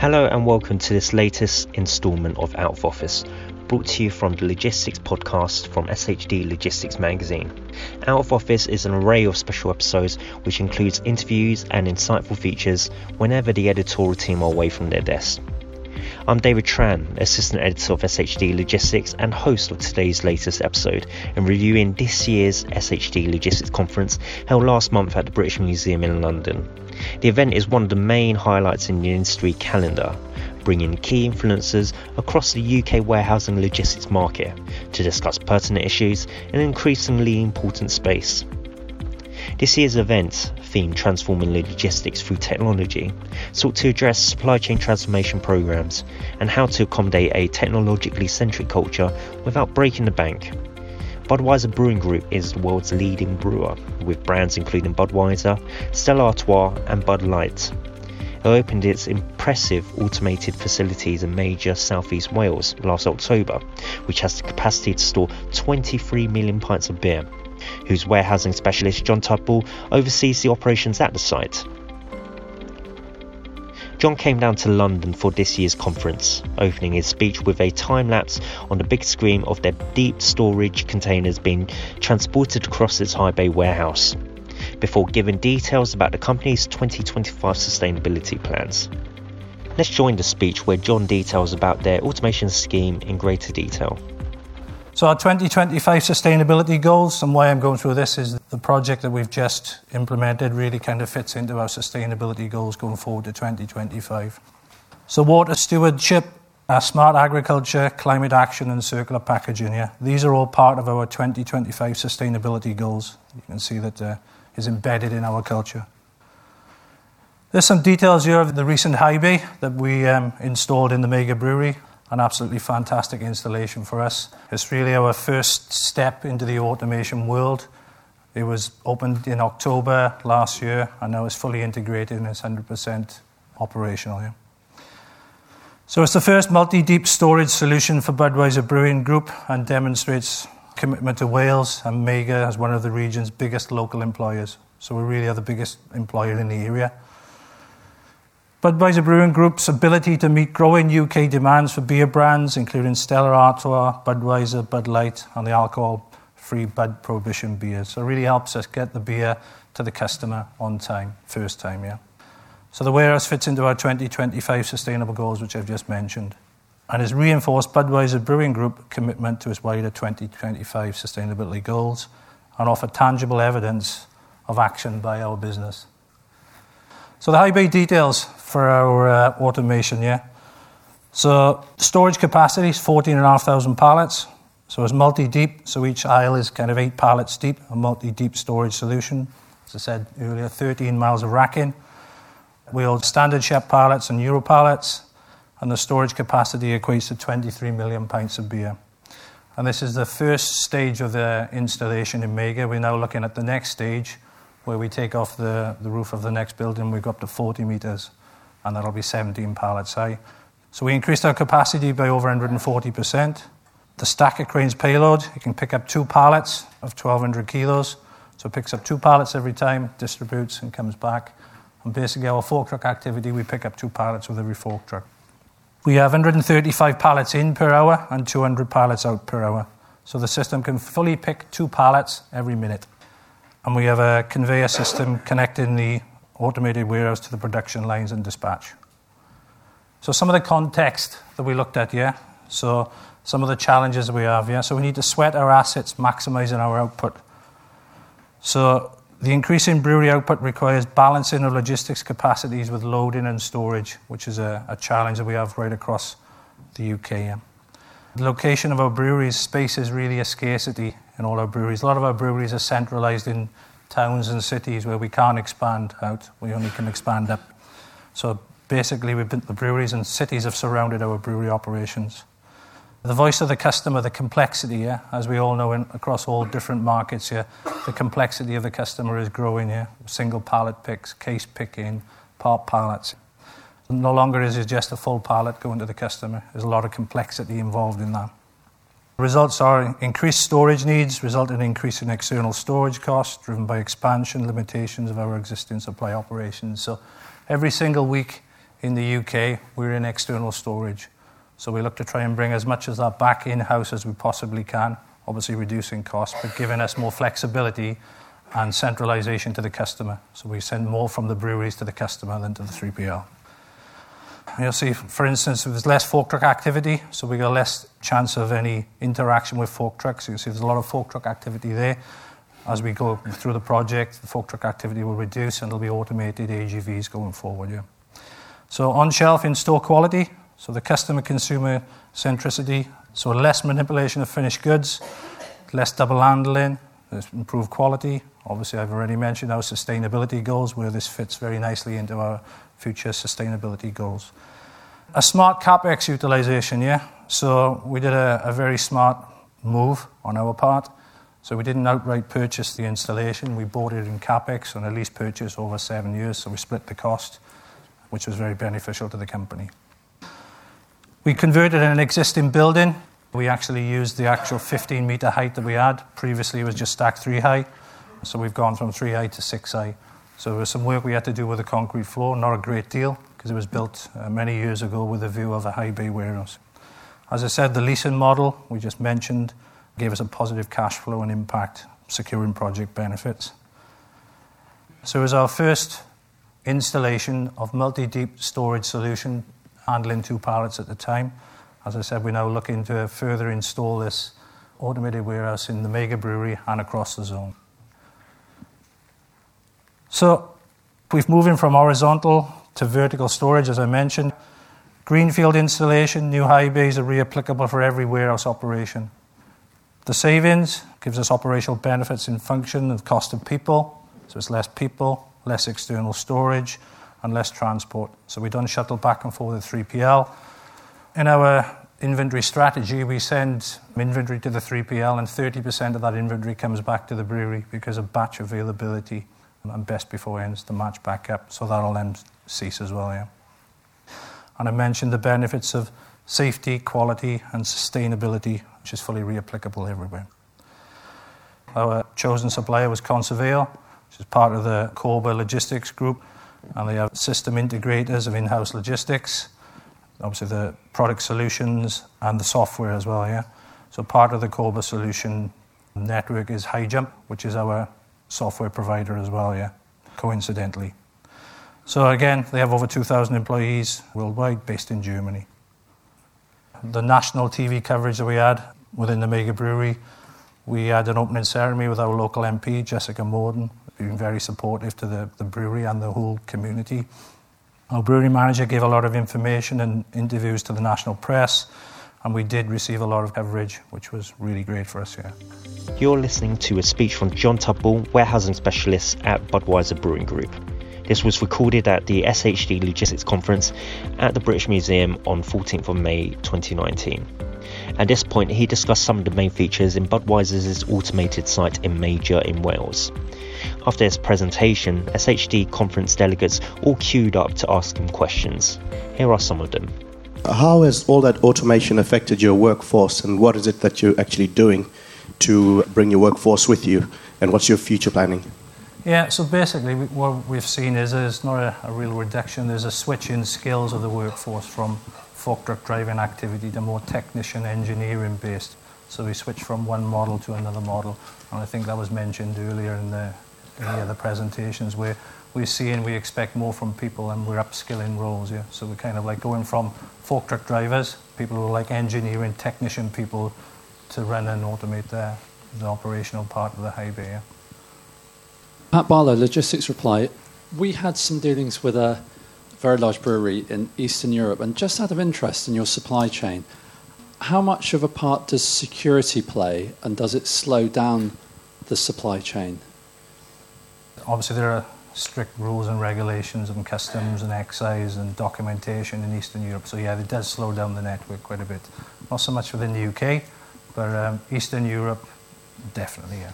Hello and welcome to this latest instalment of Out of Office, brought to you from the Logistics podcast from SHD Logistics Magazine. Out of Office is an array of special episodes which includes interviews and insightful features whenever the editorial team are away from their desks. I'm David Tran, Assistant Editor of SHD Logistics and host of today's latest episode and reviewing this year's SHD Logistics Conference held last month at the British Museum in London. The event is one of the main highlights in the industry calendar, bringing key influencers across the UK warehousing logistics market to discuss pertinent issues in an increasingly important space. This year's event, themed Transforming Logistics Through Technology, sought to address supply chain transformation programs and how to accommodate a technologically centric culture without breaking the bank. Budweiser Brewing Group is the world's leading brewer, with brands including Budweiser, Stella Artois, and Bud Light. It opened its impressive automated facilities in Magor southeast Wales last October, which has the capacity to store 23 million pints of beer whose warehousing specialist John Tudball oversees the operations at the site. John came down to London for this year's conference, opening his speech with a time lapse on the big screen of their deep storage containers being transported across its high bay warehouse, before giving details about the company's 2025 sustainability plans. Let's join the speech where John details about their automation scheme in greater detail. So, our 2025 sustainability goals, and why I'm going through this is the project that we've just implemented really kind of fits into our sustainability goals going forward to 2025. So, water stewardship, smart agriculture, climate action, and circular packaging. Yeah, these are all part of our 2025 sustainability goals. You can see that uh, is embedded in our culture. There's some details here of the recent high bay that we um, installed in the Magor brewery an absolutely fantastic installation for us. It's really our first step into the automation world. It was opened in October last year and now it's fully integrated and it's 100% operational. Yeah. So it's the first multi deep storage solution for Budweiser Brewing Group and demonstrates commitment to Wales and Magor as one of the region's biggest local employers. So we really are the biggest employer in the area. Budweiser Brewing Group's ability to meet growing UK demands for beer brands, including Stella Artois, Budweiser, Bud Light, and the alcohol free Bud Prohibition beers. So it really helps us get the beer to the customer on time, first time, yeah. So the warehouse fits into our 2025 sustainable goals, which I've just mentioned, and has reinforced Budweiser Brewing Group commitment to its wider 2025 sustainability goals and offer tangible evidence of action by our business. So the high bay details for our uh, automation, yeah. So storage capacity is 14,500 pallets. So it's multi-deep, so each aisle is kind of eight pallets deep, a multi-deep storage solution. As I said earlier, 13 miles of racking. We hold standard CHEP pallets and Euro pallets, and the storage capacity equates to 23 million pints of beer. And this is the first stage of the installation in Magor. We're now looking at the next stage, where we take off the, the roof of the next building, we go up to 40 metres, and that'll be 17 pallets high. So we increased our capacity by over 140%. The stacker crane's payload, it can pick up two pallets of 1,200 kilos. So it picks up two pallets every time, distributes, and comes back. And basically, our fork truck activity, we pick up two pallets with every fork truck. We have 135 pallets in per hour and 200 pallets out per hour. So the system can fully pick two pallets every minute and we have a conveyor system connecting the automated warehouse to the production lines and dispatch. So some of the context that we looked at, yeah. So some of the challenges we have, yeah. So we need to sweat our assets, maximizing our output. So the increase in brewery output requires balancing of logistics capacities with loading and storage, which is a, a challenge that we have right across the UK. Yeah. The location of our breweries space is really a scarcity in all our breweries. A lot of our breweries are centralized in towns and cities where we can't expand out. We only can expand up. So basically, we've been, the breweries and cities have surrounded our brewery operations. The voice of the customer, the complexity, yeah, as we all know in, across all different markets here, yeah, the complexity of the customer is growing here. Yeah. Single pallet picks, case picking, part pallets. No longer is it just a full pallet going to the customer. There's a lot of complexity involved in that. The results are increased storage needs, result in increase in external storage costs driven by expansion limitations of our existing supply operations. So every single week in the UK, we're in external storage. So we look to try and bring as much of that back in-house as we possibly can, obviously reducing costs, but giving us more flexibility and centralization to the customer. So we send more from the breweries to the customer than to the 3PL. You'll see, for instance, there's less fork truck activity, so we got less chance of any interaction with fork trucks. You see there's a lot of fork truck activity there. As we go through the project, the fork truck activity will reduce and there'll be automated AGVs going forward. Yeah. So on shelf in store quality, so the customer consumer centricity, so less manipulation of finished goods, less double handling, improved quality. Obviously, I've already mentioned our sustainability goals, where this fits very nicely into our future sustainability goals. A smart capex utilization, yeah. So we did a, a very smart move on our part. So we didn't outright purchase the installation. We bought it in capex on a lease purchase over seven years. So we split the cost, which was very beneficial to the company. We converted an existing building. We actually used the actual 15 meter height that we had. Previously, it was just stack three high. So we've gone from three high to six high. So there was some work we had to do with the concrete floor, not a great deal, because it was built uh, many years ago with a view of a high bay warehouse. As I said, the leasing model we just mentioned gave us a positive cash flow and impact, securing project benefits. So it was our first installation of multi-deep storage solution, handling two pallets at the time. As I said, we're now looking to further install this automated warehouse in the Magor brewery and across the zone. So we've moving from horizontal to vertical storage, as I mentioned. Greenfield installation, new high bays are reapplicable for every warehouse operation. The savings gives us operational benefits in function of cost of people, so it's less people, less external storage, and less transport. So we don't shuttle back and forth with 3PL. In our inventory strategy, we send inventory to the 3PL, and 30% of that inventory comes back to the brewery because of batch availability and best before ends the match back up. So that'll then cease as well, yeah. And I mentioned the benefits of safety, quality, and sustainability, which is fully reapplicable everywhere. Our chosen supplier was Consoveyo, which is part of the Körber Logistics Group, and they have system integrators of in-house logistics, obviously the product solutions and the software as well, yeah. So part of the Körber solution network is HighJump, which is our software provider as well, yeah, coincidentally. So again, they have over 2,000 employees worldwide based in Germany. The national TV coverage that we had within the Magor brewery, we had an opening ceremony with our local MP, Jessica Morden, being very supportive to the, the brewery and the whole community. Our brewery manager gave a lot of information and interviews to the national press and we did receive a lot of coverage, which was really great for us. Yeah. You're listening to a speech from John Tudball, warehousing specialist at Budweiser Brewing Group. This was recorded at the SHD Logistics Conference at the British Museum on 14th of May 2019. At this point, he discussed some of the main features in Budweiser's automated site in Magor in Wales. After his presentation, SHD conference delegates all queued up to ask him questions. Here are some of them. How has all that automation affected your workforce, and what is it that you're actually doing to bring your workforce with you, and what's your future planning? Yeah, so basically, what we've seen is there's not a, a real reduction, there's a switch in skills of the workforce from fork truck driving activity to more technician engineering based. So we switch from one model to another model, and I think that was mentioned earlier in the, in the other presentations where we see and we expect more from people and we're upskilling roles, yeah. So we're kind of like going from fork truck drivers, people who are like engineering, technician people, to run and automate the, the operational part of the high bay, yeah. Pat Barlow, Logistics Reply. We had some dealings with a very large brewery in Eastern Europe, and just out of interest in your supply chain, how much of a part does security play, and does it slow down the supply chain? Obviously, there are strict rules and regulations and customs and excise and documentation in Eastern Europe. So yeah, it does slow down the network quite a bit. Not so much within the UK, but um, Eastern Europe, definitely, yeah.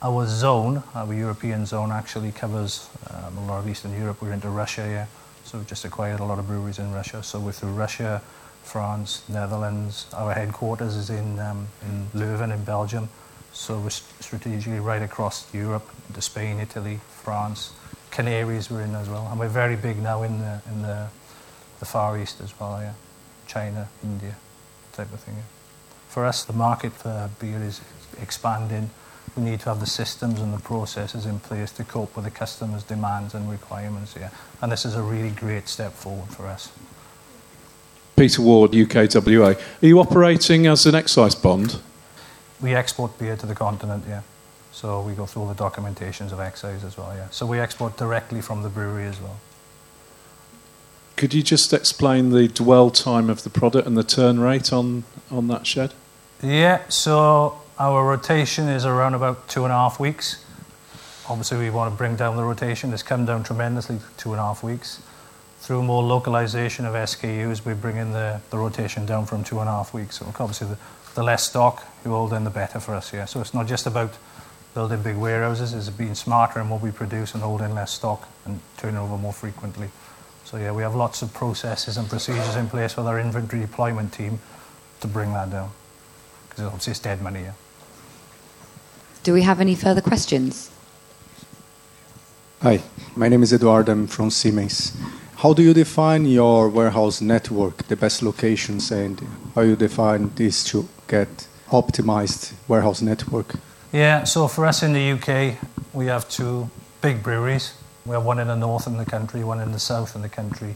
Our zone, our European zone, actually covers um, a lot of Eastern Europe. We're into Russia, yeah. So we've just acquired a lot of breweries in Russia. So we're through Russia, France, Netherlands. Our headquarters is in, um, in Leuven in Belgium. So we're strategically right across Europe, to Spain, Italy, France, Canaries we're in as well. And we're very big now in the, in the the Far East as well, yeah. China, India, type of thing. Yeah. For us, the market for beer is expanding. We need to have the systems and the processes in place to cope with the customers' demands and requirements. Yeah. And this is a really great step forward for us. Peter Ward, UKWA. Are you operating as an excise bond? We export beer to the continent, yeah. So we go through all the documentations of excise as well, yeah. So we export directly from the brewery as well. Could you just explain the dwell time of the product and the turn rate on, on that shed? Yeah, so our rotation is around about two and a half weeks. Obviously, we want to bring down the rotation. It's come down tremendously, two and a half weeks. Through more localization of SKUs, we bring in the, the rotation down from two and a half weeks. So obviously, the, the less stock you hold in, the better for us. Yeah. So it's not just about building big warehouses; it's being smarter in what we produce and holding less stock and turning over more frequently. So yeah, we have lots of processes and procedures in place with our inventory deployment team to bring that down because obviously it's dead money. Yeah. Do we have any further questions? Hi, my name is Eduardo. I'm from Siemens. How do you define your warehouse network, the best locations, and how you define these to get optimized warehouse network? Yeah, so for us in the UK, we have two big breweries. We have one in the north in the country, one in the south in the country.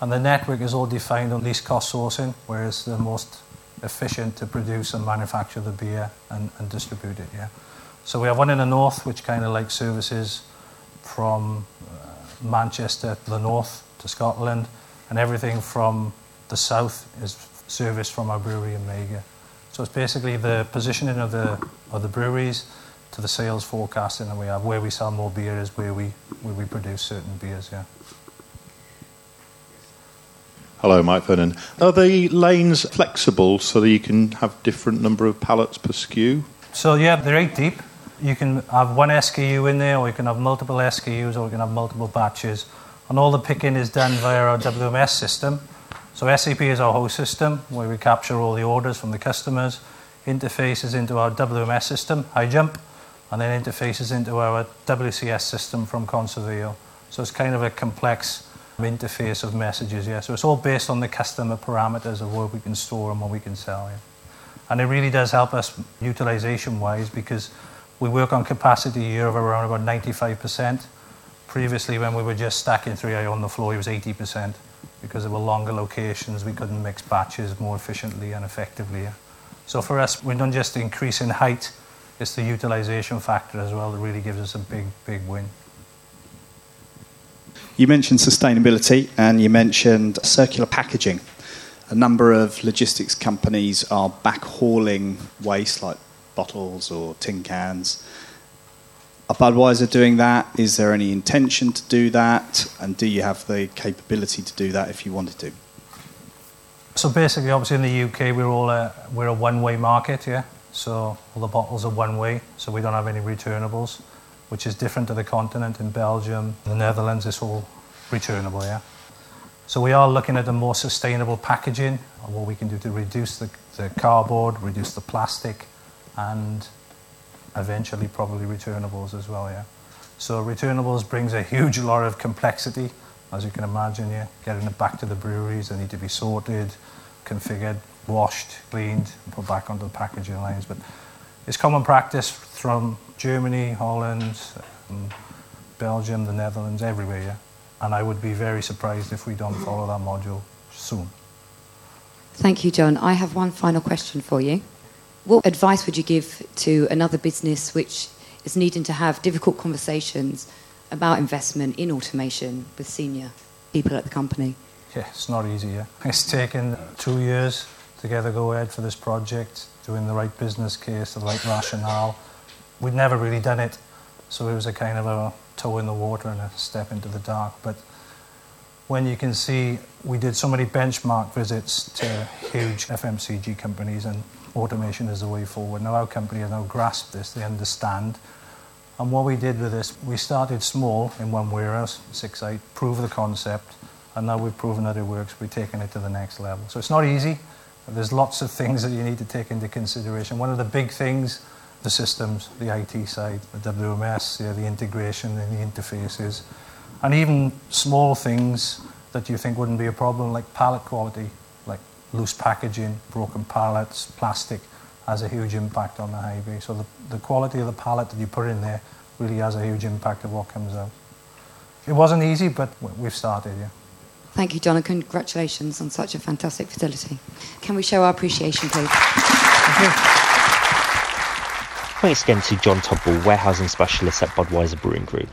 And the network is all defined on least cost sourcing, where it's the most efficient to produce and manufacture the beer and, and distribute it, yeah. So we have one in the north, which kind of like services from uh, Manchester to the north to Scotland, and everything from the south is serviced from our brewery in Magor. So it's basically the positioning of the of the breweries to the sales forecasting that we have. Where we sell more beer is where we where we produce certain beers. Yeah. Hello, Mike Vernon. Are the lanes flexible so that you can have different number of pallets per SKU? So yeah, they're eight deep. You can have one SKU in there, or you can have multiple SKUs, or you can have multiple batches. And all the picking is done via our WMS system. So SAP is our host system where we capture all the orders from the customers, interfaces into our WMS system, HighJump, and then interfaces into our WCS system from Consoveyo. So it's kind of a complex interface of messages, yeah. So it's all based on the customer parameters of what we can store and what we can sell, yeah. And it really does help us utilization wise because we work on capacity here of around about 95%. Previously, when we were just stacking 3i on the floor, it was 80% because there were longer locations. We couldn't mix batches more efficiently and effectively. So for us, we're not just increasing height, it's the utilization factor as well that really gives us a big, big win. You mentioned sustainability and you mentioned circular packaging. A number of logistics companies are backhauling waste like bottles or tin cans. Budweiser doing that? Is there any intention to do that? And do you have the capability to do that if you wanted to? So basically, obviously in the UK, we're all a, we're a one-way market, yeah. So all the bottles are one way, so we don't have any returnables, which is different to the continent. In Belgium, the Netherlands, it's all returnable, yeah. So we are looking at a more sustainable packaging what we can do to reduce the, the cardboard, reduce the plastic, and eventually probably returnables as well, yeah. So returnables brings a huge lot of complexity, as you can imagine, yeah. Getting it back to the breweries, they need to be sorted, configured, washed, cleaned, and put back onto the packaging lines. But it's common practice from Germany, Holland, um, Belgium, the Netherlands, everywhere. Yeah? And I would be very surprised if we don't follow that module soon. Thank you, John. I have one final question for you. What advice would you give to another business which is needing to have difficult conversations about investment in automation with senior people at the company? Yeah, it's not easy. Yeah? It's taken two years to get a go ahead for this project, doing the right business case, the right rationale. We'd never really done it, so it was a kind of a toe in the water and a step into the dark. But when you can see, we did so many benchmark visits to huge FMCG companies, and automation is the way forward. Now our company has now grasped this, they understand. And what we did with this, we started small in one warehouse, 6-8, prove the concept, and now we've proven that it works. We're taking it to the next level. So it's not easy. There's lots of things that you need to take into consideration. One of the big things, the systems, the IT side, the WMS, the integration and the interfaces, and even small things that you think wouldn't be a problem, like pallet quality, like loose packaging, broken pallets, plastic, has a huge impact on the high bay. So the, the quality of the pallet that you put in there really has a huge impact of what comes out. It wasn't easy, but we've started, yeah. Thank you, John, and congratulations on such a fantastic facility. Can we show our appreciation, please? Thanks again to John Tudball, warehousing specialist at Budweiser Brewing Group.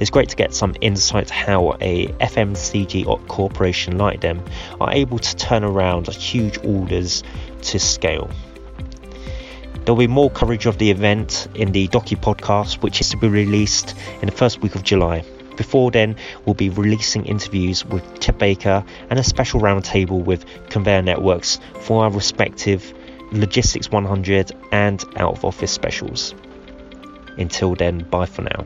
It's great to get some insight how a FMCG corporation like them are able to turn around huge orders to scale. There'll be more coverage of the event in the Docu podcast, which is to be released in the first week of July. Before then, we'll be releasing interviews with Chet Baker and a special roundtable with Conveyor Networks for our respective Logistics 100 and Out of Office specials. Until then, bye for now.